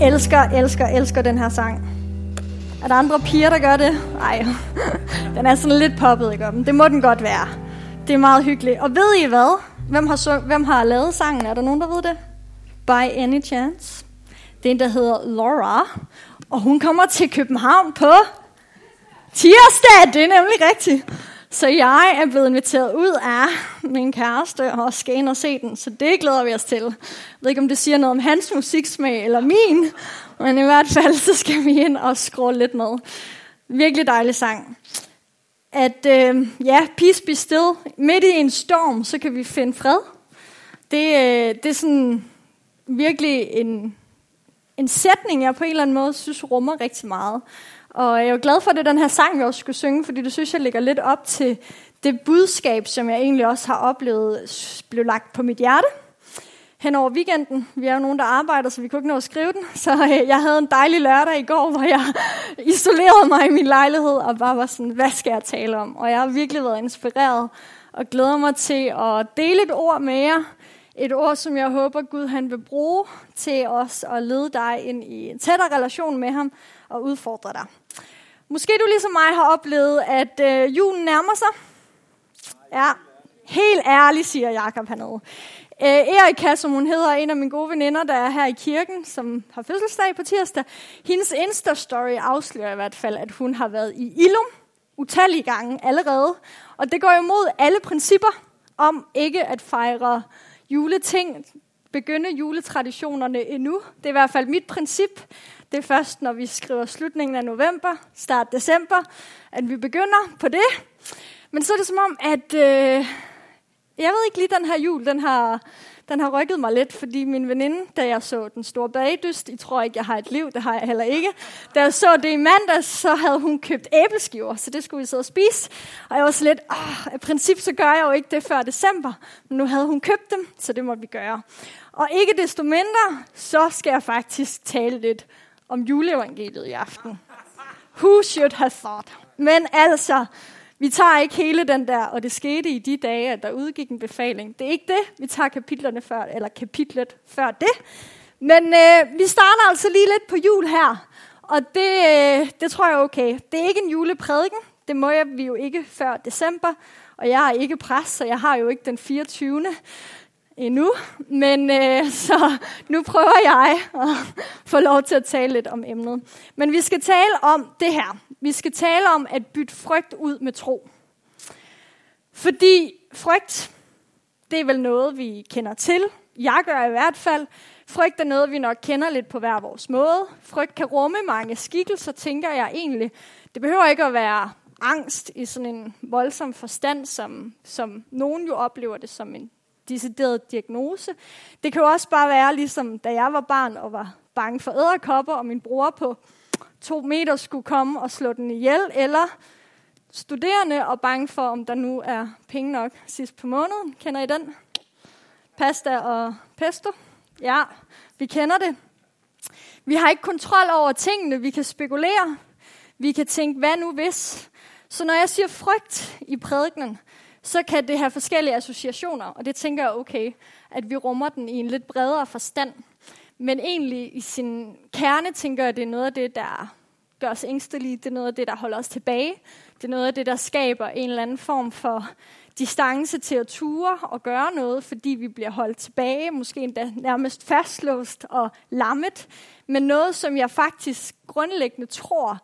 elsker, elsker, elsker den her sang. Er der andre piger, der gør det? Ej, den er sådan lidt poppet, ikke? Men det må den godt være. Det er meget hyggeligt. Og ved I hvad? Hvem har, sung, hvem har lavet sangen? Er der nogen, der ved det? By any chance? Det er en, der hedder Laura. Og hun kommer til København på tirsdag. Det er nemlig rigtigt. Så jeg er blevet inviteret ud af min kæreste og skal ind og se den, så det glæder vi os til. Jeg ved ikke, om det siger noget om hans musiksmag eller min, men i hvert fald så skal vi ind og skrue lidt med. Virkelig dejlig sang. At øh, ja, peace be still. Midt i en storm, så kan vi finde fred. Det, øh, det er sådan virkelig en, en sætning, jeg på en eller anden måde synes rummer rigtig meget. Og jeg er jo glad for, at det er den her sang, vi også skulle synge, fordi det synes jeg ligger lidt op til det budskab, som jeg egentlig også har oplevet, blev lagt på mit hjerte hen over weekenden. Vi er jo nogen, der arbejder, så vi kunne ikke nå at skrive den. Så øh, jeg havde en dejlig lørdag i går, hvor jeg isolerede mig i min lejlighed og bare var sådan, hvad skal jeg tale om? Og jeg har virkelig været inspireret og glæder mig til at dele et ord med jer. Et ord, som jeg håber, Gud han vil bruge til os at lede dig ind i en tættere relation med ham og udfordre dig. Måske du ligesom mig har oplevet, at øh, julen nærmer sig. Ja, helt ærligt, siger Jakob hernede. Øh, Erika, som hun hedder, en af mine gode veninder, der er her i kirken, som har fødselsdag på tirsdag. Hendes Insta-story afslører i hvert fald, at hun har været i Ilum utallige gange allerede. Og det går imod alle principper om ikke at fejre juleting, begynde juletraditionerne endnu. Det er i hvert fald mit princip. Det er først, når vi skriver slutningen af november, start december, at vi begynder på det. Men så er det som om, at øh, jeg ved ikke lige, den her jul, den har, den har rykket mig lidt, fordi min veninde, da jeg så den store bagdyst, I tror ikke, jeg har et liv, det har jeg heller ikke. Da jeg så det i mandags, så havde hun købt æbleskiver, så det skulle vi sidde og spise. Og jeg var så lidt, åh, i princip så gør jeg jo ikke det før december, men nu havde hun købt dem, så det måtte vi gøre. Og ikke desto mindre, så skal jeg faktisk tale lidt om juleevangeliet i aften. Who should have thought? Men altså, vi tager ikke hele den der, og det skete i de dage, at der udgik en befaling. Det er ikke det. Vi tager kapitlerne før, eller kapitlet før det. Men øh, vi starter altså lige lidt på jul her. Og det, øh, det tror jeg er okay. Det er ikke en juleprædiken. Det må jeg, vi jo ikke før december. Og jeg er ikke præst, så jeg har jo ikke den 24 endnu, men øh, så nu prøver jeg at få lov til at tale lidt om emnet. Men vi skal tale om det her. Vi skal tale om at bytte frygt ud med tro. Fordi frygt, det er vel noget, vi kender til. Jeg gør i hvert fald. Frygt er noget, vi nok kender lidt på hver vores måde. Frygt kan rumme mange skikkelser, tænker jeg egentlig. Det behøver ikke at være angst i sådan en voldsom forstand, som, som nogen jo oplever det som en decideret diagnose. Det kan jo også bare være, ligesom da jeg var barn og var bange for æderkopper, og min bror på to meter skulle komme og slå den ihjel, eller studerende og bange for, om der nu er penge nok sidst på måneden. Kender I den? Pasta og pesto? Ja, vi kender det. Vi har ikke kontrol over tingene. Vi kan spekulere. Vi kan tænke, hvad nu hvis? Så når jeg siger frygt i prædikenen, så kan det have forskellige associationer, og det tænker jeg okay, at vi rummer den i en lidt bredere forstand. Men egentlig i sin kerne tænker jeg, at det er noget af det, der gør os ængstelige, det er noget af det, der holder os tilbage, det er noget af det, der skaber en eller anden form for distance til at ture og gøre noget, fordi vi bliver holdt tilbage, måske endda nærmest fastlåst og lammet, men noget, som jeg faktisk grundlæggende tror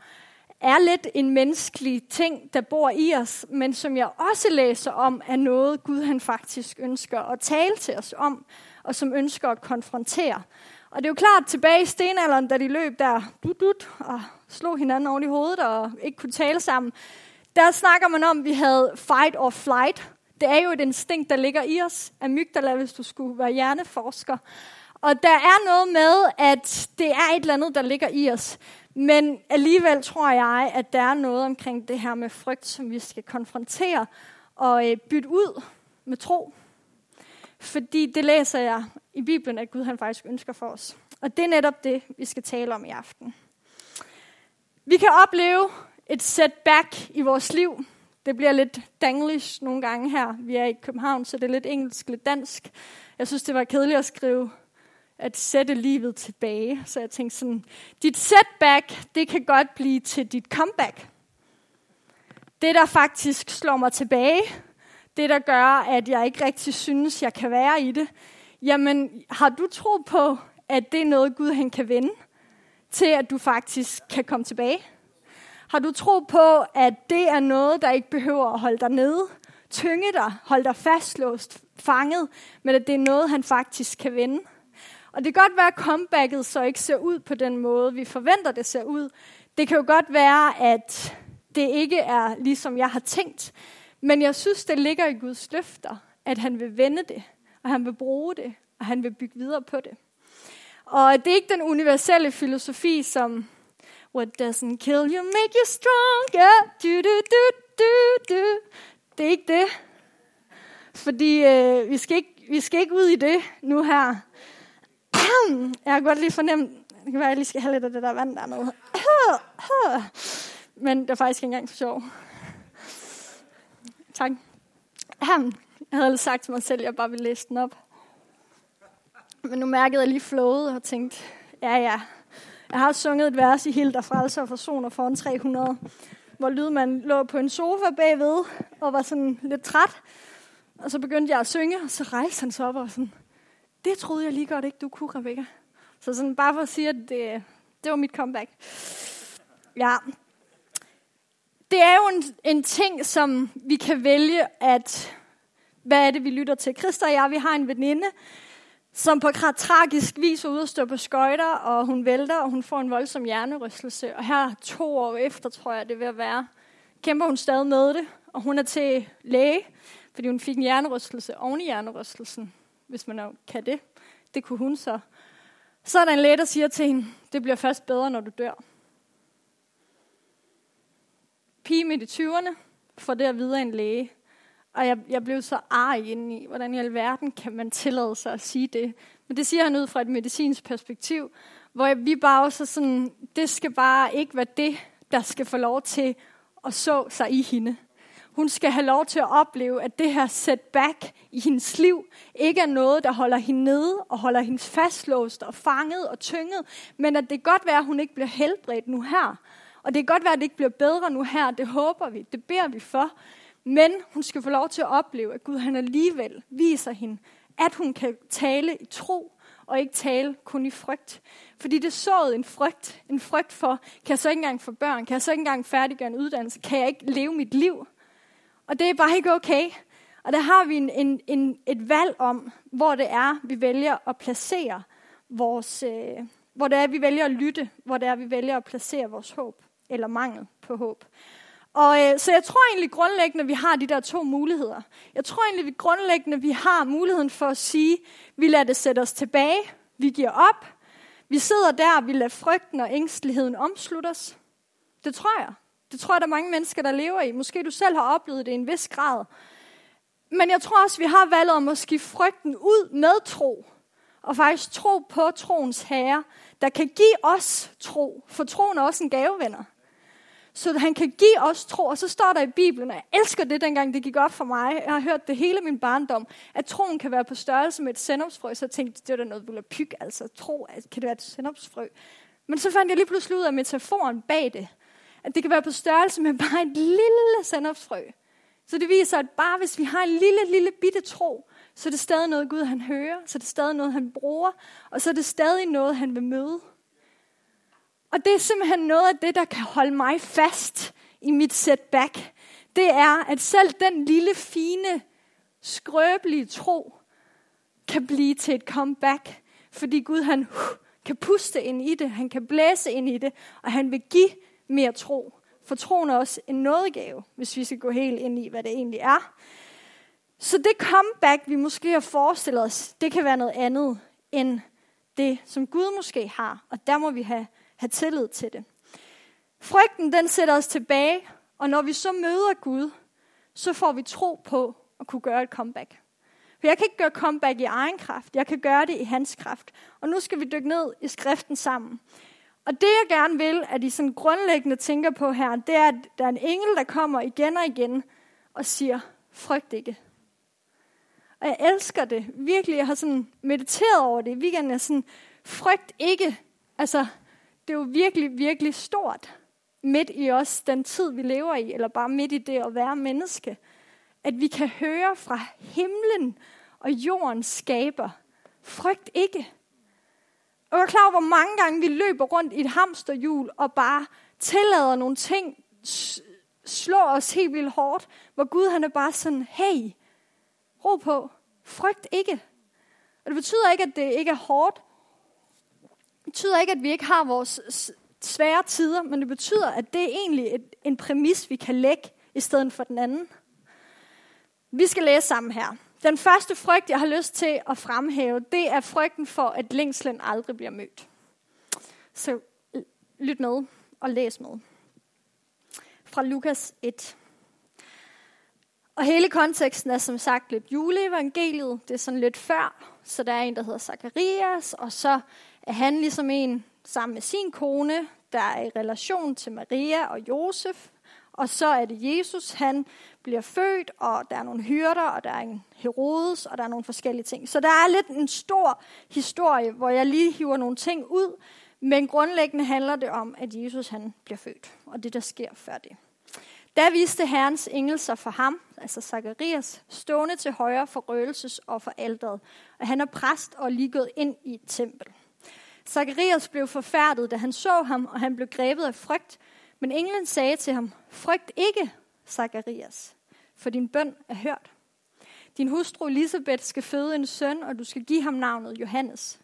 er lidt en menneskelig ting, der bor i os, men som jeg også læser om, er noget, Gud han faktisk ønsker at tale til os om, og som ønsker at konfrontere. Og det er jo klart, tilbage i stenalderen, da de løb der dut, dut, og slog hinanden oven i hovedet og ikke kunne tale sammen, der snakker man om, at vi havde fight or flight. Det er jo et instinkt, der ligger i os, amygdala, hvis du skulle være hjerneforsker. Og der er noget med, at det er et eller andet, der ligger i os. Men alligevel tror jeg, at der er noget omkring det her med frygt, som vi skal konfrontere og øh, bytte ud med tro. Fordi det læser jeg i Bibelen, at Gud han faktisk ønsker for os. Og det er netop det, vi skal tale om i aften. Vi kan opleve et setback i vores liv. Det bliver lidt danglish nogle gange her. Vi er i København, så det er lidt engelsk, lidt dansk. Jeg synes, det var kedeligt at skrive at sætte livet tilbage. Så jeg tænkte sådan, dit setback, det kan godt blive til dit comeback. Det, der faktisk slår mig tilbage, det, der gør, at jeg ikke rigtig synes, jeg kan være i det, jamen, har du tro på, at det er noget, Gud han kan vende, til at du faktisk kan komme tilbage? Har du tro på, at det er noget, der ikke behøver at holde dig nede, tynge dig, holde dig fastlåst, fanget, men at det er noget, han faktisk kan vende? Og det kan godt være, at comebacket så ikke ser ud på den måde, vi forventer, det ser ud. Det kan jo godt være, at det ikke er ligesom jeg har tænkt, men jeg synes, det ligger i Guds løfter, at han vil vende det, og han vil bruge det, og han vil bygge videre på det. Og det er ikke den universelle filosofi, som What doesn't kill you make you stronger. Du, du, du, du, du. Det er ikke det. Fordi øh, vi, skal ikke, vi skal ikke ud i det nu her. Jeg har godt lige fornemt, det kan være, at jeg lige skal have lidt af det der vand dernede. Men det var faktisk ikke engang for sjov. Tak. Jeg havde sagt til mig selv, at jeg bare ville læse den op. Men nu mærkede jeg lige flowet og tænkte, ja ja, jeg har sunget et vers i Hilda Frelser og Forsoner foran 300, hvor lydmanden lå på en sofa bagved og var sådan lidt træt. Og så begyndte jeg at synge, og så rejste han sig op og sådan, det troede jeg lige godt ikke, du kunne, Rebecca. Så sådan bare for at sige, at det, det var mit comeback. Ja. Det er jo en, en ting, som vi kan vælge, at hvad er det, vi lytter til. Christa og jeg, vi har en veninde, som på tragisk vis er ude at stå på skøjter, og hun vælter, og hun får en voldsom hjernerystelse. Og her to år efter, tror jeg, det vil være, kæmper hun stadig med det, og hun er til læge, fordi hun fik en hjernerystelse oven i hjernerystelsen, hvis man kan det. Det kunne hun så. Så er der en læge, der siger til hende, det bliver først bedre, når du dør. Pige midt i 20'erne får det at vide af en læge. Og jeg, jeg blev så arg i, hvordan i alverden kan man tillade sig at sige det. Men det siger han ud fra et medicinsk perspektiv, hvor vi bare også sådan, det skal bare ikke være det, der skal få lov til at så sig i hende. Hun skal have lov til at opleve, at det her setback i hendes liv ikke er noget, der holder hende nede og holder hende fastlåst og fanget og tynget, men at det godt være, at hun ikke bliver helbredt nu her. Og det kan godt være, at det ikke bliver bedre nu her. Det håber vi. Det beder vi for. Men hun skal få lov til at opleve, at Gud han alligevel viser hende, at hun kan tale i tro, og ikke tale kun i frygt. Fordi det såede en frygt. En frygt for, kan jeg så ikke engang få børn? Kan jeg så ikke engang færdiggøre en uddannelse? Kan jeg ikke leve mit liv? Og det er bare ikke okay. Og der har vi en, en, en, et valg om, hvor det er, vi vælger at placere vores, øh, hvor det er, vi vælger at lytte, hvor det er, vi vælger at placere vores håb, eller mangel på håb. Og øh, så jeg tror egentlig grundlæggende, vi har de der to muligheder. Jeg tror egentlig, vi grundlæggende, vi har muligheden for at sige, vi lader det sætte os tilbage, vi giver op, vi sidder der, vi lader frygten og ængsteligheden omslutte os. Det tror jeg. Det tror jeg, der er mange mennesker, der lever i. Måske du selv har oplevet det i en vis grad. Men jeg tror også, vi har valget om at skifte frygten ud med tro. Og faktisk tro på troens herre, der kan give os tro. For troen er også en gavevenner så han kan give os tro. Og så står der i Bibelen, og jeg elsker det, dengang det gik op for mig. Jeg har hørt det hele min barndom, at troen kan være på størrelse med et sennepsfrø. Så jeg tænkte, det er da noget pyg, altså tro, kan det være et sennepsfrø? Men så fandt jeg lige pludselig ud af metaforen bag det. At det kan være på størrelse med bare et lille sandopsfrø. Så det viser, at bare hvis vi har en lille, lille bitte tro, så er det stadig noget Gud han hører, så er det stadig noget han bruger, og så er det stadig noget han vil møde. Og det er simpelthen noget af det, der kan holde mig fast i mit setback. Det er, at selv den lille, fine, skrøbelige tro kan blive til et comeback. Fordi Gud han uh, kan puste ind i det, han kan blæse ind i det, og han vil give mere tro. For troen er også en nådegave, hvis vi skal gå helt ind i, hvad det egentlig er. Så det comeback, vi måske har forestillet os, det kan være noget andet end det, som Gud måske har. Og der må vi have have tillid til det. Frygten, den sætter os tilbage, og når vi så møder Gud, så får vi tro på at kunne gøre et comeback. For jeg kan ikke gøre comeback i egen kraft, jeg kan gøre det i hans kraft. Og nu skal vi dykke ned i skriften sammen. Og det jeg gerne vil, at I sådan grundlæggende tænker på her, det er, at der er en engel, der kommer igen og igen og siger, frygt ikke. Og jeg elsker det. Virkelig, jeg har sådan mediteret over det i weekenden. Jeg sådan, frygt ikke. Altså, det er jo virkelig, virkelig stort. Midt i os, den tid, vi lever i, eller bare midt i det at være menneske. At vi kan høre fra himlen og jordens skaber. Frygt ikke. Og jeg er klar over, hvor mange gange vi løber rundt i et hamsterhjul og bare tillader nogle ting slår os helt vildt hårdt, hvor Gud han er bare sådan, hey, ro på, frygt ikke. Og det betyder ikke, at det ikke er hårdt. Det betyder ikke, at vi ikke har vores svære tider, men det betyder, at det er egentlig et, en præmis, vi kan lægge i stedet for den anden. Vi skal læse sammen her. Den første frygt, jeg har lyst til at fremhæve, det er frygten for, at længslen aldrig bliver mødt. Så lyt med og læs med. Fra Lukas 1. Og hele konteksten er som sagt lidt juleevangeliet. Det er sådan lidt før, så der er en, der hedder Zakarias, og så er han ligesom en sammen med sin kone, der er i relation til Maria og Josef. Og så er det Jesus, han bliver født, og der er nogle hyrder, og der er en Herodes, og der er nogle forskellige ting. Så der er lidt en stor historie, hvor jeg lige hiver nogle ting ud, men grundlæggende handler det om, at Jesus han bliver født, og det der sker før det. Da viste Herrens engel sig for ham, altså Zakarias, stående til højre for røgelses og for alderet, og han er præst og lige gået ind i et tempel. Zakarias blev forfærdet, da han så ham, og han blev grebet af frygt, men englen sagde til ham, frygt ikke, Zakarias, for din bøn er hørt. Din hustru Elisabeth skal føde en søn, og du skal give ham navnet Johannes.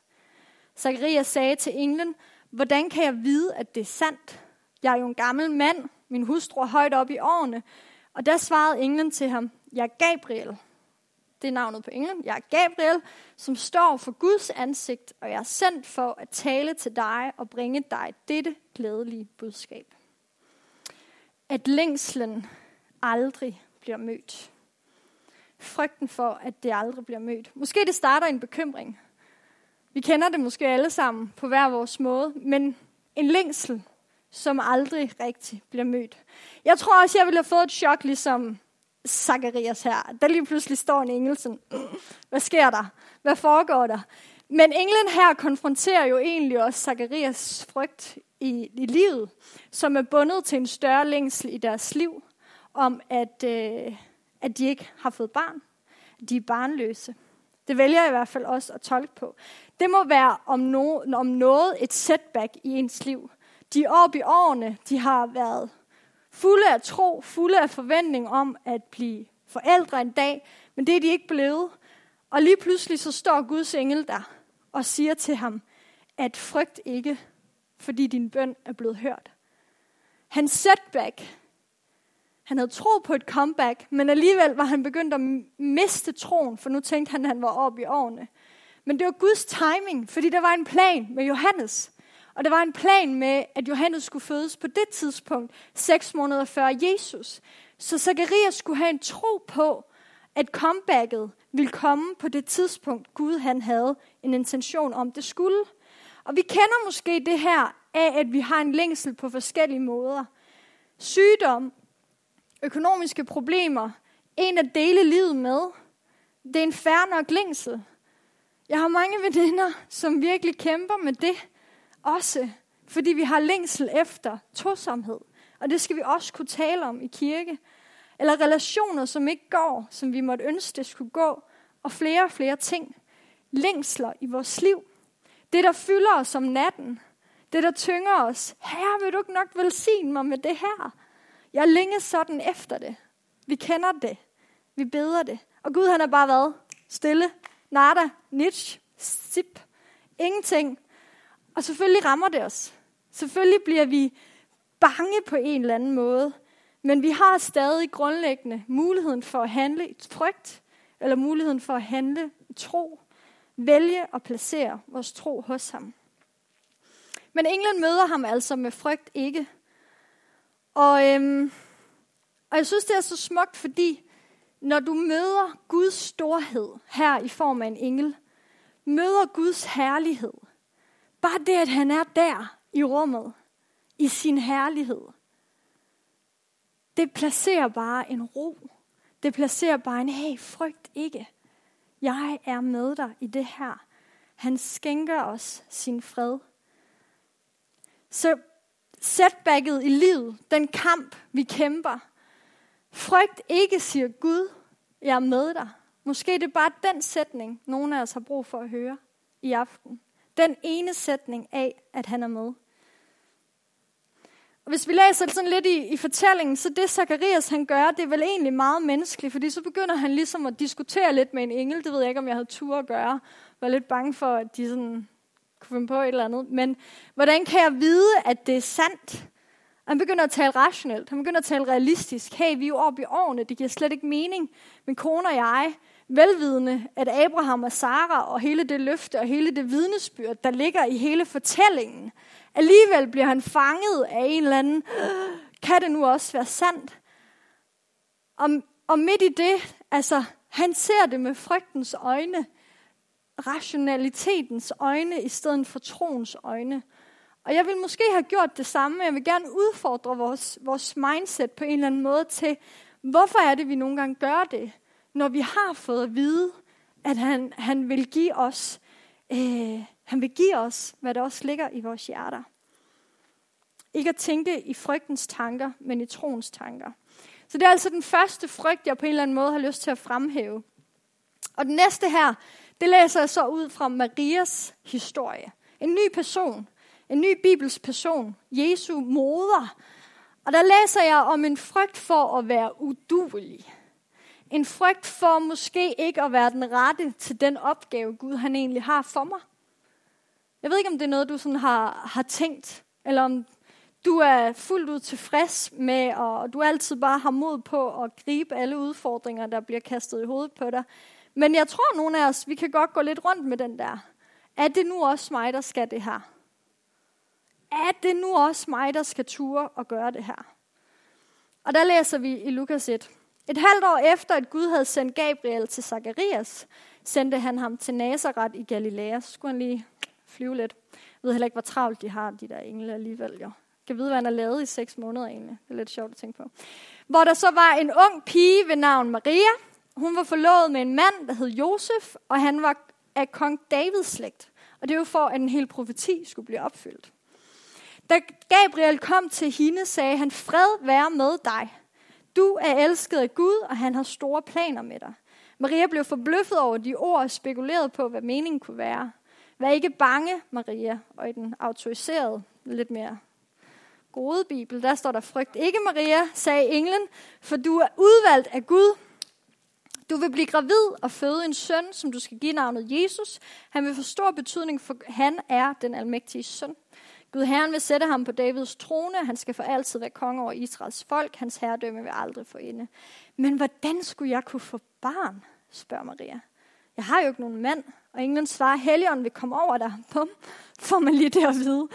Zakarias sagde til englen, hvordan kan jeg vide, at det er sandt? Jeg er jo en gammel mand, min hustru er højt op i årene. Og der svarede englen til ham, jeg er Gabriel. Det er navnet på englen. Jeg er Gabriel, som står for Guds ansigt, og jeg er sendt for at tale til dig og bringe dig dette glædelige budskab. At længslen aldrig bliver mødt. Frygten for, at det aldrig bliver mødt. Måske det starter en bekymring. Vi kender det måske alle sammen på hver vores måde, men en længsel, som aldrig rigtig bliver mødt. Jeg tror også, jeg ville have fået et chok, ligesom Zacharias her. Der lige pludselig står en engel sådan, hvad sker der? Hvad foregår der? Men englen her konfronterer jo egentlig også Zacharias frygt i, i livet, som er bundet til en større længsel i deres liv, om at, øh, at de ikke har fået barn. De er barnløse. Det vælger jeg i hvert fald også at tolke på. Det må være om, no, om noget et setback i ens liv. De år i årene, de har været fulde af tro, fulde af forventning om at blive forældre en dag, men det er de ikke blevet. Og lige pludselig så står Guds engel der og siger til ham, at frygt ikke, fordi din bøn er blevet hørt. Hans setback, han havde tro på et comeback, men alligevel var han begyndt at miste troen, for nu tænkte han, at han var oppe i årene. Men det var Guds timing, fordi der var en plan med Johannes. Og der var en plan med, at Johannes skulle fødes på det tidspunkt, seks måneder før Jesus. Så Zacharias skulle have en tro på, at comebacket ville komme på det tidspunkt, Gud han havde en intention om, det skulle. Og vi kender måske det her af, at vi har en længsel på forskellige måder. Sygdom, økonomiske problemer, en at dele livet med. Det er en færre nok længsel. Jeg har mange veninder, som virkelig kæmper med det. Også fordi vi har længsel efter tosomhed. Og det skal vi også kunne tale om i kirke. Eller relationer, som ikke går, som vi måtte ønske, det skulle gå. Og flere og flere ting. Længsler i vores liv. Det, der fylder os om natten. Det, der tynger os. Herre, vil du ikke nok velsigne mig med det her? Jeg er længe sådan efter det. Vi kender det. Vi beder det. Og Gud han har bare været stille. Nada, nitsch, sip. Ingenting. Og selvfølgelig rammer det os. Selvfølgelig bliver vi bange på en eller anden måde. Men vi har stadig grundlæggende muligheden for at handle i frygt, eller muligheden for at handle i tro. Vælge og placere vores tro hos ham. Men englen møder ham altså med frygt ikke. Og, øhm, og jeg synes, det er så smukt, fordi når du møder Guds storhed her i form af en engel, møder Guds herlighed, bare det, at han er der i rummet, i sin herlighed, det placerer bare en ro. Det placerer bare en, hey, frygt ikke. Jeg er med dig i det her. Han skænker os sin fred. Så setbacket i livet, den kamp, vi kæmper. Frygt ikke, siger Gud, jeg er med dig. Måske det er bare den sætning, nogen af os har brug for at høre i aften. Den ene sætning af, at han er med. Hvis vi læser sådan lidt i, i fortællingen, så det Zacharias han gør, det er vel egentlig meget menneskeligt, fordi så begynder han ligesom at diskutere lidt med en engel. Det ved jeg ikke, om jeg havde tur at gøre. Jeg var lidt bange for, at de sådan kunne finde på et eller andet. Men hvordan kan jeg vide, at det er sandt? Han begynder at tale rationelt. Han begynder at tale realistisk. Hey, vi er jo oppe i årene. Det giver slet ikke mening. Min kone og jeg, velvidende, at Abraham og Sara og hele det løfte og hele det vidnesbyrd, der ligger i hele fortællingen, alligevel bliver han fanget af en eller anden, kan det nu også være sandt? Og, og midt i det, altså, han ser det med frygtens øjne, rationalitetens øjne, i stedet for troens øjne. Og jeg vil måske have gjort det samme. Jeg vil gerne udfordre vores, vores mindset på en eller anden måde til, hvorfor er det, vi nogle gange gør det? når vi har fået at vide, at han, han vil give os, øh, han vil give os, hvad der også ligger i vores hjerter. Ikke at tænke i frygtens tanker, men i troens tanker. Så det er altså den første frygt, jeg på en eller anden måde har lyst til at fremhæve. Og den næste her, det læser jeg så ud fra Marias historie. En ny person, en ny bibels person, Jesu moder. Og der læser jeg om en frygt for at være uduelig. En frygt for måske ikke at være den rette til den opgave, Gud han egentlig har for mig. Jeg ved ikke, om det er noget, du sådan har, har tænkt, eller om du er fuldt ud tilfreds med, og du altid bare har mod på at gribe alle udfordringer, der bliver kastet i hovedet på dig. Men jeg tror, nogle af os, vi kan godt gå lidt rundt med den der. Er det nu også mig, der skal det her? Er det nu også mig, der skal ture og gøre det her? Og der læser vi i Lukas 1. Et halvt år efter, at Gud havde sendt Gabriel til Zakarias, sendte han ham til Nazareth i Galilea. Så skulle han lige flyve lidt. Jeg ved heller ikke, hvor travlt de har, de der engle alligevel. Jo. Jeg kan vide, hvad han har lavet i seks måneder egentlig. Det er lidt sjovt at tænke på. Hvor der så var en ung pige ved navn Maria. Hun var forlovet med en mand, der hed Josef, og han var af kong Davids slægt. Og det var for, at en hel profeti skulle blive opfyldt. Da Gabriel kom til hende, sagde han, fred være med dig. Du er elsket af Gud, og han har store planer med dig. Maria blev forbløffet over de ord og spekulerede på, hvad meningen kunne være. Vær ikke bange, Maria, og i den autoriserede, lidt mere gode bibel, der står der frygt ikke, Maria, sagde englen, for du er udvalgt af Gud. Du vil blive gravid og føde en søn, som du skal give navnet Jesus. Han vil få stor betydning, for han er den almægtige søn. Gud Herren vil sætte ham på Davids trone, han skal for altid være konge over Israels folk, hans herredømme vil aldrig få ende. Men hvordan skulle jeg kunne få barn, spørger Maria. Jeg har jo ikke nogen mand, og englen svarer, Helligånden vil komme over dig. Bum, får man lige det at vide.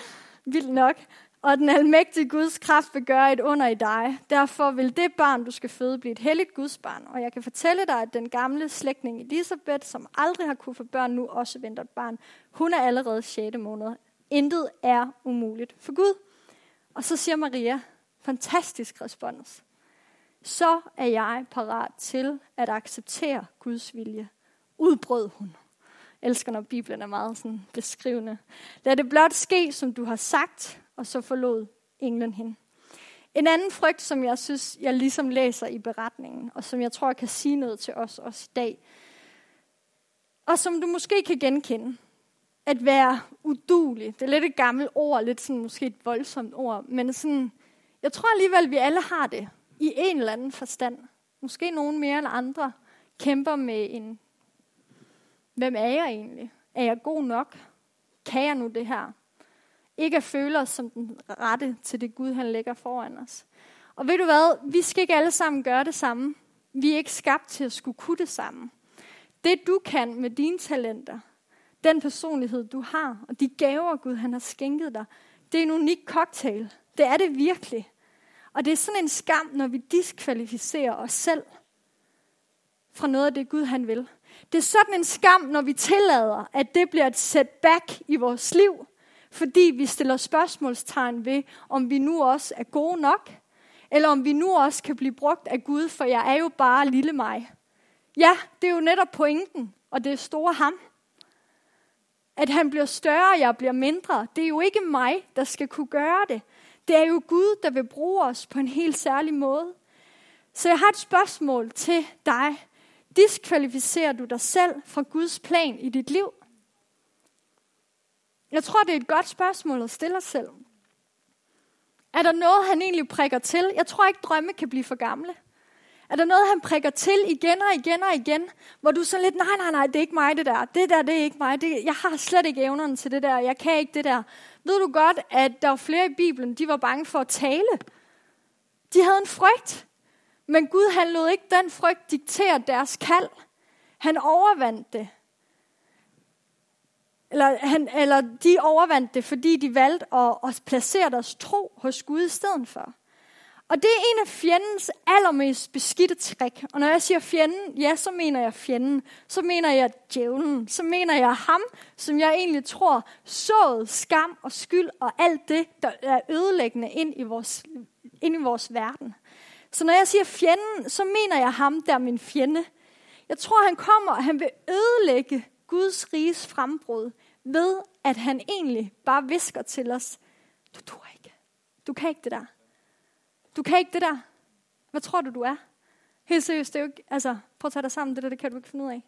Vildt nok. Og den almægtige Guds kraft vil gøre et under i dig. Derfor vil det barn, du skal føde, blive et helligt Guds barn. Og jeg kan fortælle dig, at den gamle slægtning Elisabeth, som aldrig har kunne få børn, nu også venter et barn. Hun er allerede 6. måned. Intet er umuligt for Gud. Og så siger Maria, fantastisk respons. Så er jeg parat til at acceptere Guds vilje. Udbrød hun. Elsker, når Bibelen er meget sådan beskrivende. Lad det blot ske, som du har sagt, og så forlod englen hende. En anden frygt, som jeg synes, jeg ligesom læser i beretningen, og som jeg tror kan sige noget til os også i dag, og som du måske kan genkende, at være udulig. Det er lidt et gammelt ord, lidt sådan måske et voldsomt ord, men sådan, jeg tror alligevel, vi alle har det i en eller anden forstand. Måske nogen mere end andre kæmper med en, hvem er jeg egentlig? Er jeg god nok? Kan jeg nu det her? Ikke at føle os som den rette til det Gud, han lægger foran os. Og ved du hvad? Vi skal ikke alle sammen gøre det samme. Vi er ikke skabt til at skulle kunne det samme. Det du kan med dine talenter, den personlighed, du har, og de gaver, Gud han har skænket dig, det er en unik cocktail. Det er det virkelig. Og det er sådan en skam, når vi diskvalificerer os selv fra noget af det, Gud han vil. Det er sådan en skam, når vi tillader, at det bliver et setback i vores liv, fordi vi stiller spørgsmålstegn ved, om vi nu også er gode nok, eller om vi nu også kan blive brugt af Gud, for jeg er jo bare lille mig. Ja, det er jo netop pointen. og det er store ham. At han bliver større, og jeg bliver mindre. Det er jo ikke mig, der skal kunne gøre det. Det er jo Gud, der vil bruge os på en helt særlig måde. Så jeg har et spørgsmål til dig. Diskvalificerer du dig selv fra Guds plan i dit liv? Jeg tror, det er et godt spørgsmål at stille os selv. Er der noget, han egentlig prikker til? Jeg tror ikke, drømme kan blive for gamle. Er der noget, han prikker til igen og igen og igen, hvor du så lidt, nej, nej, nej, det er ikke mig det der. Det der, det er ikke mig. Det, jeg har slet ikke evnerne til det der. Jeg kan ikke det der. Ved du godt, at der var flere i Bibelen, de var bange for at tale. De havde en frygt. Men Gud, han lod ikke den frygt diktere deres kald. Han overvandt det. Eller, han, eller de overvandt det, fordi de valgte at, at placere deres tro hos Gud i stedet for. Og det er en af fjendens allermest beskidte trick. Og når jeg siger fjenden, ja, så mener jeg fjenden. Så mener jeg djævlen. Så mener jeg ham, som jeg egentlig tror sået skam og skyld og alt det, der er ødelæggende ind i vores, ind i vores verden. Så når jeg siger fjenden, så mener jeg ham, der er min fjende. Jeg tror, han kommer, og han vil ødelægge Guds riges frembrud ved, at han egentlig bare visker til os, du tror ikke. Du kan ikke det der. Du kan ikke det der. Hvad tror du, du er? Helt seriøst, det er jo ikke, altså, prøv at tage dig sammen, det der, det kan du ikke finde ud af.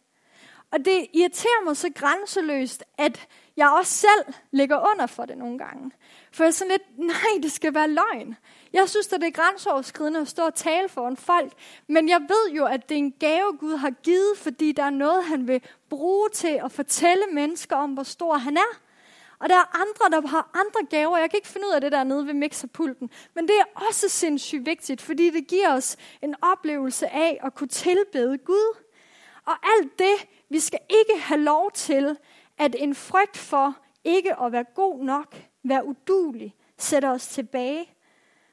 Og det irriterer mig så grænseløst, at jeg også selv ligger under for det nogle gange. For jeg er sådan lidt, nej, det skal være løgn. Jeg synes, at det er grænseoverskridende at stå og tale foran folk. Men jeg ved jo, at det er en gave, Gud har givet, fordi der er noget, han vil bruge til at fortælle mennesker om, hvor stor han er. Og der er andre, der har andre gaver. Jeg kan ikke finde ud af det der nede ved mixerpulten. Men det er også sindssygt vigtigt, fordi det giver os en oplevelse af at kunne tilbede Gud. Og alt det, vi skal ikke have lov til, at en frygt for ikke at være god nok, være udulig, sætter os tilbage.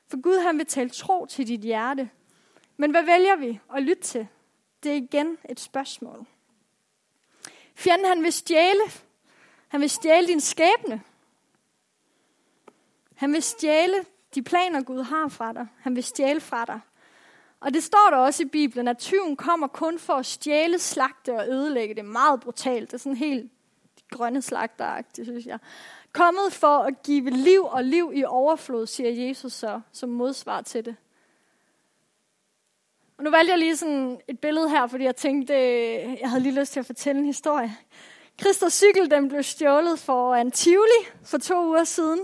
For Gud han vil tale tro til dit hjerte. Men hvad vælger vi at lytte til? Det er igen et spørgsmål. Fjenden han vil stjæle. Han vil stjæle din skæbne. Han vil stjæle de planer, Gud har fra dig. Han vil stjæle fra dig. Og det står der også i Bibelen, at tyven kommer kun for at stjæle, slagte og ødelægge. Det er meget brutalt. Det er sådan helt grønne slagteragtigt, synes jeg. Kommet for at give liv og liv i overflod, siger Jesus så, som modsvar til det. Og nu valgte jeg lige sådan et billede her, fordi jeg tænkte, jeg havde lige lyst til at fortælle en historie. Christers cykel den blev stjålet for en Tivoli for to uger siden.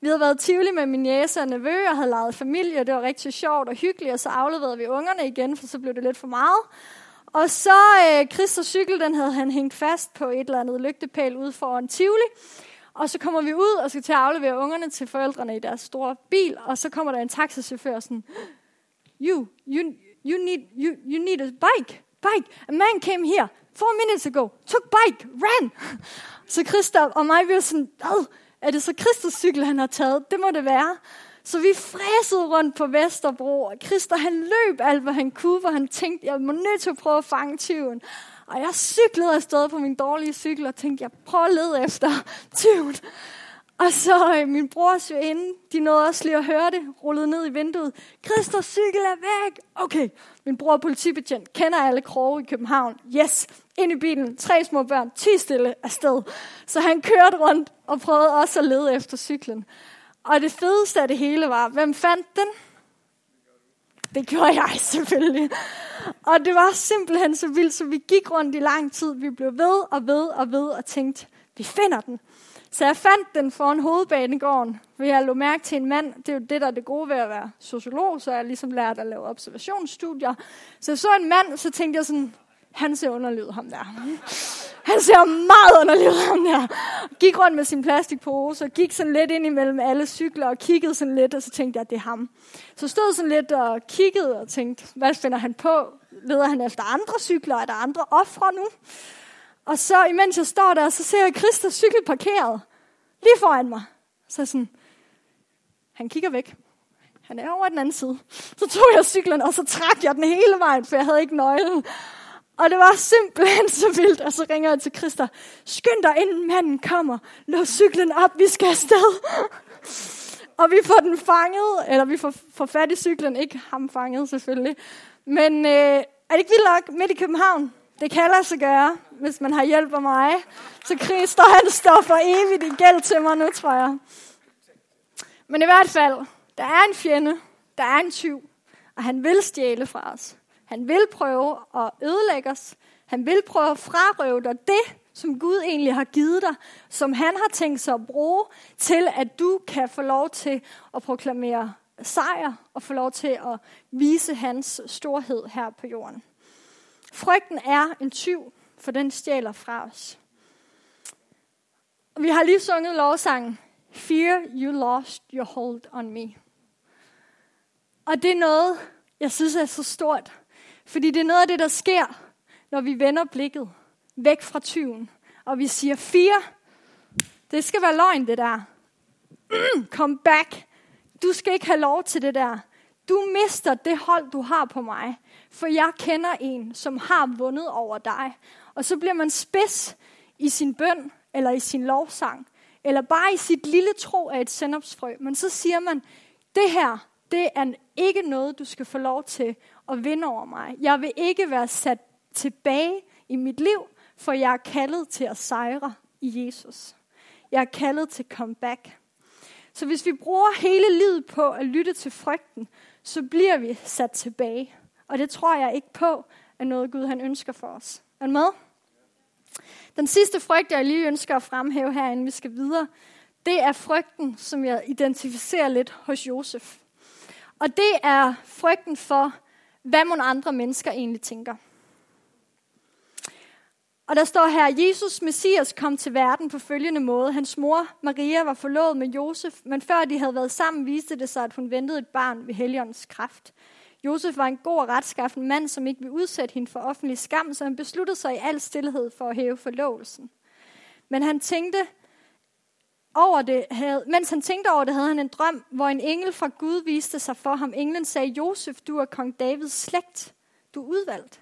Vi havde været Tivoli med min jæse og nevø og havde lavet familie, og det var rigtig sjovt og hyggeligt, og så afleverede vi ungerne igen, for så blev det lidt for meget. Og så øh, Christos cykel, den havde han hængt fast på et eller andet lygtepæl ude foran Tivoli. Og så kommer vi ud og skal til at aflevere ungerne til forældrene i deres store bil, og så kommer der en taxachauffør sådan, you, you, you, need, you, you need a bike, bike. A man came here four minutes ago, took bike, ran. Så Christa og mig, vi var sådan, er det så Kristus cykel, han har taget? Det må det være. Så vi fræsede rundt på Vesterbro, og Christer han løb alt, hvad han kunne, for han tænkte, jeg må nødt til at prøve at fange tyven. Og jeg cyklede afsted på min dårlige cykel og tænkte, jeg prøver at lede efter tyven. Og så øh, min bror inde, de nåede også lige at høre det, rullede ned i vinduet. Christers cykel er væk. Okay, min bror er politibetjent, kender alle kroge i København. Yes, ind i bilen, tre små børn, ti stille afsted. Så han kørte rundt og prøvede også at lede efter cyklen. Og det fedeste af det hele var, hvem fandt den? Det gjorde jeg selvfølgelig. Og det var simpelthen så vildt, så vi gik rundt i lang tid. Vi blev ved og ved og ved og tænkte, vi finder den. Så jeg fandt den foran hovedbanegården, hvor jeg lå mærke til en mand. Det er jo det, der er det gode ved at være sociolog, så jeg ligesom lært at lave observationsstudier. Så jeg så en mand, så tænkte jeg sådan, han ser underlivet ham der. Han ser meget underlivet ham der. Gik rundt med sin plastikpose og gik sådan lidt ind imellem alle cykler og kiggede sådan lidt, og så tænkte jeg, at det er ham. Så stod sådan lidt og kiggede og tænkte, hvad finder han på? Leder han efter andre cykler? Er der andre ofre nu? Og så imens jeg står der, så ser jeg Christers cykel parkeret. Lige foran mig. Så sådan, han kigger væk. Han er over den anden side. Så tog jeg cyklen, og så trak jeg den hele vejen, for jeg havde ikke nøglen. Og det var simpelthen så vildt. Og så ringer jeg til Christa. Skynd dig, inden manden kommer. Lås cyklen op, vi skal afsted. og vi får den fanget, eller vi får, får fat i cyklen. Ikke ham fanget selvfølgelig. Men øh, er det ikke vildt nok midt i København? Det kan lade sig gøre, hvis man har hjælp af mig. Så Christer, han står for evigt i gæld til mig nu, tror jeg. Men i hvert fald, der er en fjende, der er en tyv, og han vil stjæle fra os. Han vil prøve at ødelægge os. Han vil prøve at frarøve dig det, som Gud egentlig har givet dig, som han har tænkt sig at bruge til, at du kan få lov til at proklamere sejr og få lov til at vise hans storhed her på jorden. Frygten er en tyv, for den stjæler fra os. Vi har lige sunget lovsangen, Fear you lost your hold on me. Og det er noget, jeg synes er så stort. Fordi det er noget af det, der sker, når vi vender blikket væk fra tyven. Og vi siger, fire, det skal være løgn det der. Come back. Du skal ikke have lov til det der. Du mister det hold, du har på mig. For jeg kender en, som har vundet over dig. Og så bliver man spids i sin bøn, eller i sin lovsang, eller bare i sit lille tro af et sendopsfrø. Men så siger man, det her, det er ikke noget, du skal få lov til at vinde over mig. Jeg vil ikke være sat tilbage i mit liv, for jeg er kaldet til at sejre i Jesus. Jeg er kaldet til comeback. Så hvis vi bruger hele livet på at lytte til frygten, så bliver vi sat tilbage. Og det tror jeg ikke på, er noget Gud han ønsker for os. Er du med? Den sidste frygt, jeg lige ønsker at fremhæve her, inden vi skal videre, det er frygten, som jeg identificerer lidt hos Josef. Og det er frygten for, hvad mon andre mennesker egentlig tænker. Og der står her, Jesus Messias kom til verden på følgende måde. Hans mor Maria var forlovet med Josef, men før de havde været sammen, viste det sig, at hun ventede et barn ved Helligåndens kraft. Josef var en god og retskaffen mand, som ikke ville udsætte hende for offentlig skam, så han besluttede sig i al stillhed for at hæve forlovelsen. Men han tænkte over det, havde, mens han tænkte over det, havde han en drøm, hvor en engel fra Gud viste sig for ham. Englen sagde, Josef, du er kong Davids slægt. Du er udvalgt.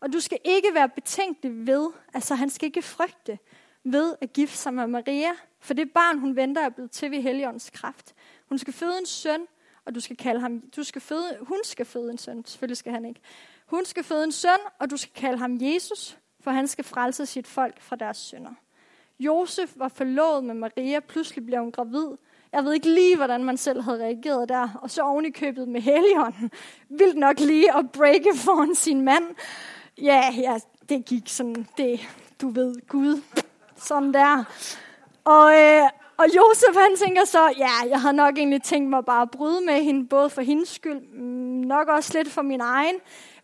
Og du skal ikke være betænkelig ved, altså han skal ikke frygte ved at gifte sig med Maria, for det barn, hun venter, er blevet til ved Helligåndens kraft. Hun skal føde en søn, og du skal kalde ham, du skal føde, hun skal føde en søn, selvfølgelig skal han ikke. Hun skal føde en søn, og du skal kalde ham Jesus, for han skal frelse sit folk fra deres synder. Josef var forlovet med Maria, pludselig blev hun gravid. Jeg ved ikke lige, hvordan man selv havde reageret der. Og så oven i købet med Helligånden. Vildt nok lige at breake foran sin mand. Ja, ja, det gik sådan, det, du ved, Gud, sådan der. Og, øh, og Josef han tænker så, ja, jeg har nok egentlig tænkt mig bare at bryde med hende, både for hendes skyld, mm, nok også lidt for min egen.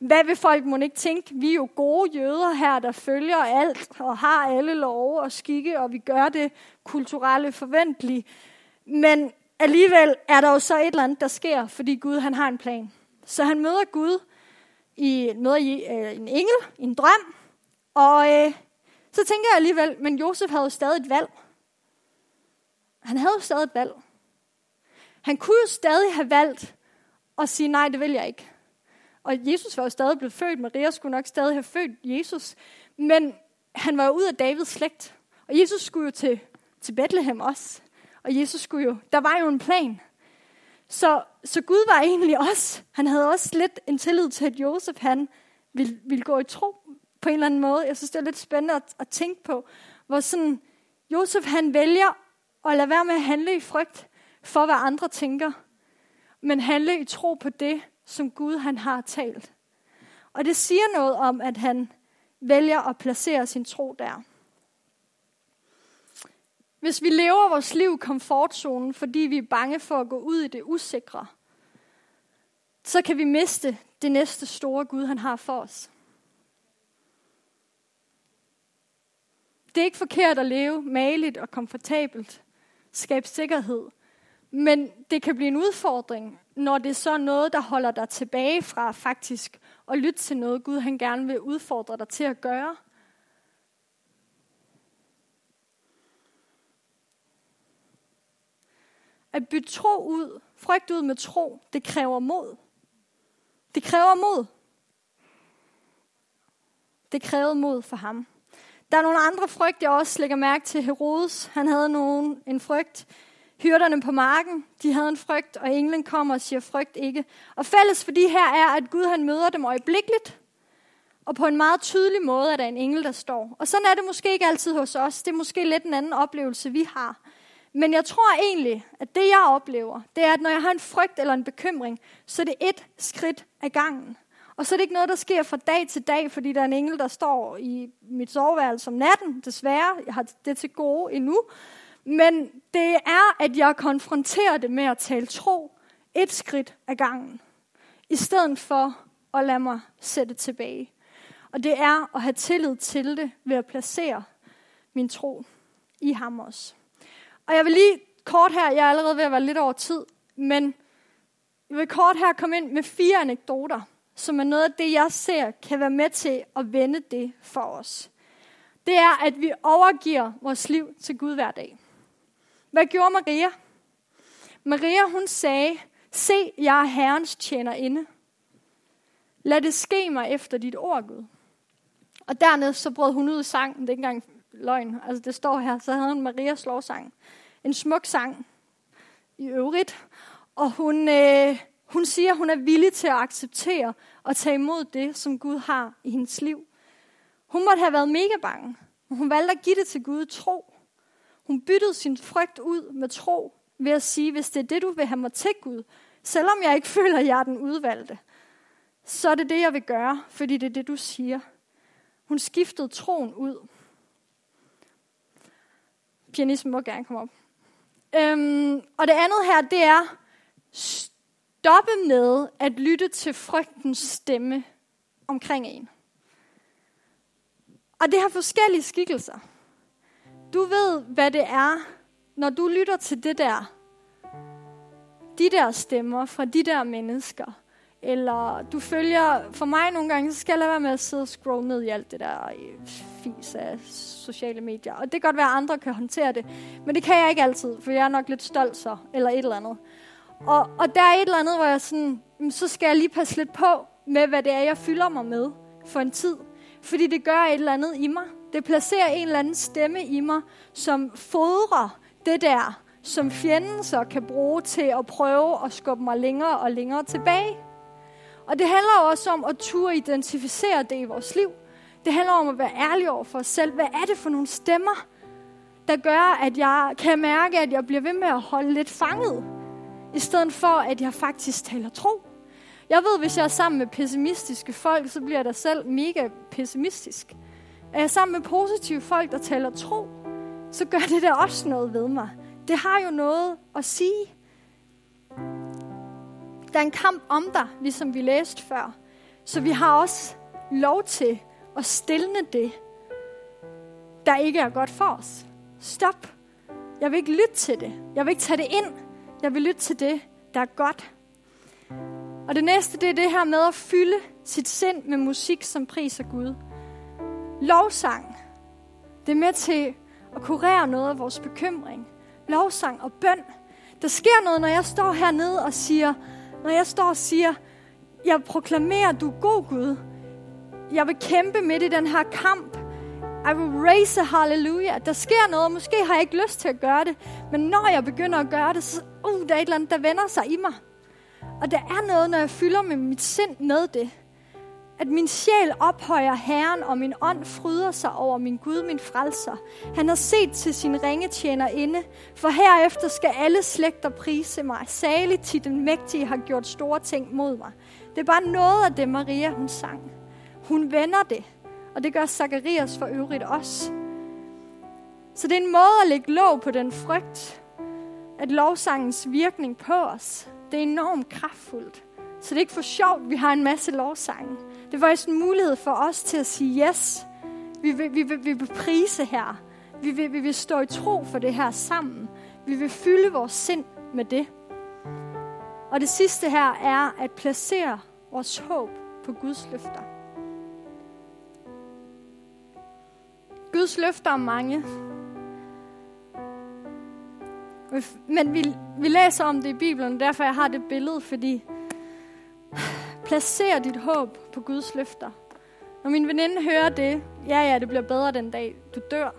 Hvad vil folk må ikke tænke? Vi er jo gode jøder her, der følger alt og har alle love og skikke, og vi gør det kulturelle forventelige. Men alligevel er der jo så et eller andet, der sker, fordi Gud han har en plan. Så han møder Gud, i, møder i, øh, en engel, i en drøm, og øh, så tænker jeg alligevel, men Josef havde jo stadig et valg. Han havde jo stadig et valg. Han kunne jo stadig have valgt at sige, nej, det vil jeg ikke. Og Jesus var jo stadig blevet født. Maria skulle nok stadig have født Jesus. Men han var jo ud af Davids slægt. Og Jesus skulle jo til, til Bethlehem også. Og Jesus skulle jo, der var jo en plan. Så, så Gud var egentlig også, han havde også lidt en tillid til, at Josef han ville, ville gå i tro på en eller anden måde. Jeg synes, det er lidt spændende at, at tænke på, hvor sådan, Josef han vælger og lad være med at handle i frygt for, hvad andre tænker, men handle i tro på det, som Gud han har talt. Og det siger noget om, at han vælger at placere sin tro der. Hvis vi lever vores liv i komfortzonen, fordi vi er bange for at gå ud i det usikre, så kan vi miste det næste store Gud, han har for os. Det er ikke forkert at leve maligt og komfortabelt, skabe sikkerhed, men det kan blive en udfordring, når det er så noget, der holder dig tilbage fra faktisk at lytte til noget, Gud han gerne vil udfordre dig til at gøre. At bytte tro ud, frygt ud med tro, det kræver mod. Det kræver mod. Det krævede mod for ham. Der er nogle andre frygt, jeg også lægger mærke til. Herodes, han havde nogen, en frygt. Hyrderne på marken, de havde en frygt, og englen kommer og siger, frygt ikke. Og fælles for de her er, at Gud han møder dem øjeblikkeligt, Og på en meget tydelig måde er der en engel, der står. Og sådan er det måske ikke altid hos os. Det er måske lidt en anden oplevelse, vi har. Men jeg tror egentlig, at det jeg oplever, det er, at når jeg har en frygt eller en bekymring, så er det et skridt ad gangen. Og så er det ikke noget, der sker fra dag til dag, fordi der er en engel, der står i mit soveværelse om natten. Desværre, jeg har det til gode endnu. Men det er, at jeg konfronterer det med at tale tro et skridt ad gangen, i stedet for at lade mig sætte tilbage. Og det er at have tillid til det ved at placere min tro i ham også. Og jeg vil lige kort her, jeg er allerede ved at være lidt over tid, men jeg vil kort her komme ind med fire anekdoter, som er noget af det, jeg ser kan være med til at vende det for os. Det er, at vi overgiver vores liv til Gud hver dag. Hvad gjorde Maria? Maria, hun sagde, se, jeg er Herrens tjener inde. Lad det ske mig efter dit ord, Gud. Og dernæst så brød hun ud i sang. Det er ikke engang løgn. Altså det står her, så havde hun Marias lovsang. En smuk sang i øvrigt. Og hun, øh, hun siger, hun er villig til at acceptere og tage imod det, som Gud har i hendes liv. Hun måtte have været mega bange. Men hun valgte at give det til Gud tro. Hun byttede sin frygt ud med tro ved at sige, hvis det er det, du vil have mig til Gud, selvom jeg ikke føler, at jeg er den udvalgte, så er det det, jeg vil gøre, fordi det er det, du siger. Hun skiftede troen ud. Pianisten må gerne komme op. Øhm, og det andet her, det er stoppe med at lytte til frygtens stemme omkring en. Og det har forskellige skikkelser. Du ved, hvad det er, når du lytter til det der, de der stemmer fra de der mennesker, eller du følger, for mig nogle gange, så skal jeg lade være med at sidde og scrolle ned i alt det der øh, fis af sociale medier. Og det kan godt være, at andre kan håndtere det, men det kan jeg ikke altid, for jeg er nok lidt stolt så, eller et eller andet. Og, og der er et eller andet, hvor jeg sådan, så skal jeg lige passe lidt på med, hvad det er, jeg fylder mig med for en tid. Fordi det gør et eller andet i mig. Det placerer en eller anden stemme i mig, som fodrer det der, som fjenden så kan bruge til at prøve at skubbe mig længere og længere tilbage. Og det handler også om at turde identificere det i vores liv. Det handler om at være ærlig over for os selv. Hvad er det for nogle stemmer, der gør, at jeg kan mærke, at jeg bliver ved med at holde lidt fanget, i stedet for, at jeg faktisk taler tro. Jeg ved, hvis jeg er sammen med pessimistiske folk, så bliver jeg da selv mega pessimistisk. Er jeg sammen med positive folk, der taler tro, så gør det da også noget ved mig. Det har jo noget at sige. Der er en kamp om dig, ligesom vi læste før. Så vi har også lov til at stille det, der ikke er godt for os. Stop. Jeg vil ikke lytte til det. Jeg vil ikke tage det ind. Jeg vil lytte til det, der er godt. Og det næste, det er det her med at fylde sit sind med musik, som priser Gud. Lovsang. Det er med til at kurere noget af vores bekymring. Lovsang og bøn. Der sker noget, når jeg står hernede og siger, når jeg står og siger, jeg proklamerer, du er god Gud. Jeg vil kæmpe midt i den her kamp. I will raise a hallelujah. Der sker noget, måske har jeg ikke lyst til at gøre det, men når jeg begynder at gøre det, så uh, der er et eller andet, der vender sig i mig. Og der er noget, når jeg fylder med mit sind med det. At min sjæl ophøjer Herren, og min ånd fryder sig over min Gud, min frelser. Han har set til sin ringetjener inde, for herefter skal alle slægter prise mig. Saligt til den mægtige har gjort store ting mod mig. Det er bare noget af det, Maria hun sang. Hun vender det, og det gør Zacharias for øvrigt også. Så det er en måde at lægge låg på den frygt, at lovsangens virkning på os, det er enormt kraftfuldt. Så det er ikke for sjovt, vi har en masse lovsange. Det er faktisk en mulighed for os til at sige yes. Vi vil, vi vil, vi vil prise her. Vi vil, vi vil stå i tro for det her sammen. Vi vil fylde vores sind med det. Og det sidste her er at placere vores håb på Guds løfter. Guds løfter er mange. Men vi, vi læser om det i Bibelen, derfor jeg har det billede, fordi placer dit håb på Guds løfter. Når min veninde hører det, ja ja, det bliver bedre den dag, du dør.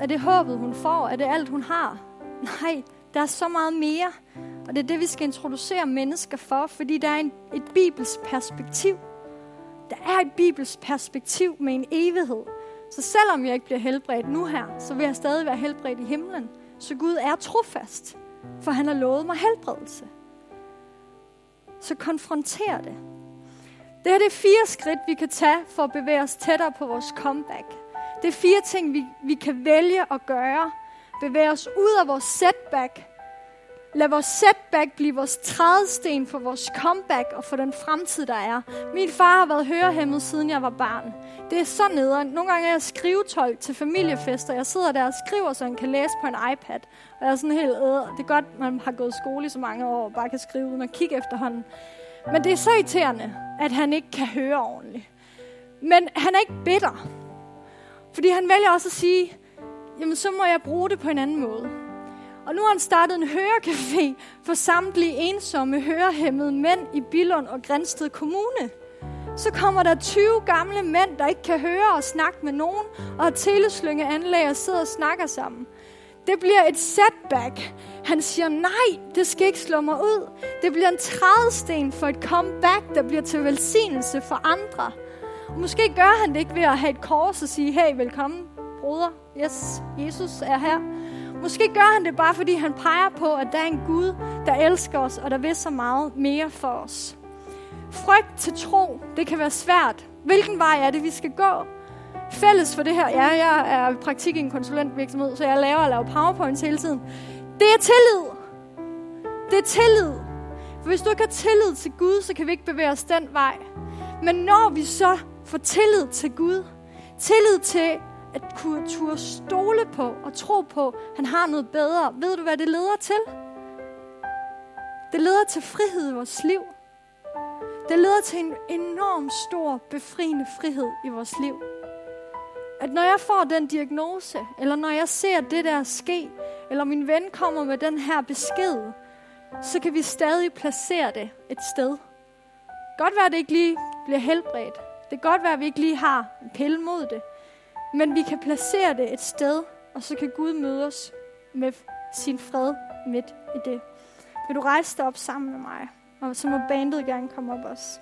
Er det håbet, hun får? Er det alt, hun har? Nej, der er så meget mere. Og det er det, vi skal introducere mennesker for, fordi der er en, et bibelsk perspektiv. der er et bibelsk perspektiv med en evighed. Så selvom jeg ikke bliver helbredt nu her, så vil jeg stadig være helbredt i himlen. Så Gud er trofast, for han har lovet mig helbredelse. Så konfronter det. Det her det er fire skridt, vi kan tage for at bevæge os tættere på vores comeback. Det er fire ting, vi, vi kan vælge at gøre. Bevæge os ud af vores setback. Lad vores setback blive vores trædesten for vores comeback og for den fremtid, der er. Min far har været hørehæmmet, siden jeg var barn. Det er så nederen. Nogle gange er jeg skrivetolk til familiefester. Jeg sidder der og skriver, så han kan læse på en iPad. Og jeg er sådan helt, øh, det er godt, man har gået i skole i så mange år, og bare kan skrive uden at kigge efterhånden. Men det er så irriterende, at han ikke kan høre ordentligt. Men han er ikke bitter. Fordi han vælger også at sige, jamen så må jeg bruge det på en anden måde. Og nu har han startet en hørecafé for samtlige ensomme hørehæmmede mænd i Billund og Grænsted Kommune. Så kommer der 20 gamle mænd, der ikke kan høre og snakke med nogen, og har teleslyngeanlæg og sidder og snakker sammen. Det bliver et setback. Han siger, nej, det skal ikke slå mig ud. Det bliver en trædesten for et comeback, der bliver til velsignelse for andre. Og måske gør han det ikke ved at have et kors og sige, hey, velkommen, bruder. Yes, Jesus er her. Måske gør han det bare, fordi han peger på, at der er en Gud, der elsker os, og der vil så meget mere for os. Frygt til tro, det kan være svært. Hvilken vej er det, vi skal gå? Fælles for det her, ja, jeg er i praktik i en konsulentvirksomhed, så jeg laver og laver powerpoints hele tiden. Det er tillid. Det er tillid. For hvis du ikke har tillid til Gud, så kan vi ikke bevæge os den vej. Men når vi så får tillid til Gud, tillid til at kunne turde stole på og tro på, at han har noget bedre, ved du, hvad det leder til? Det leder til frihed i vores liv. Det leder til en enorm stor, befriende frihed i vores liv. At når jeg får den diagnose, eller når jeg ser det der ske, eller min ven kommer med den her besked, så kan vi stadig placere det et sted. Godt være, at det ikke lige bliver helbredt. Det kan godt være, at vi ikke lige har en pille mod det. Men vi kan placere det et sted, og så kan Gud møde os med sin fred midt i det. Vil du rejse dig op sammen med mig? Og så må bandet gerne komme op også.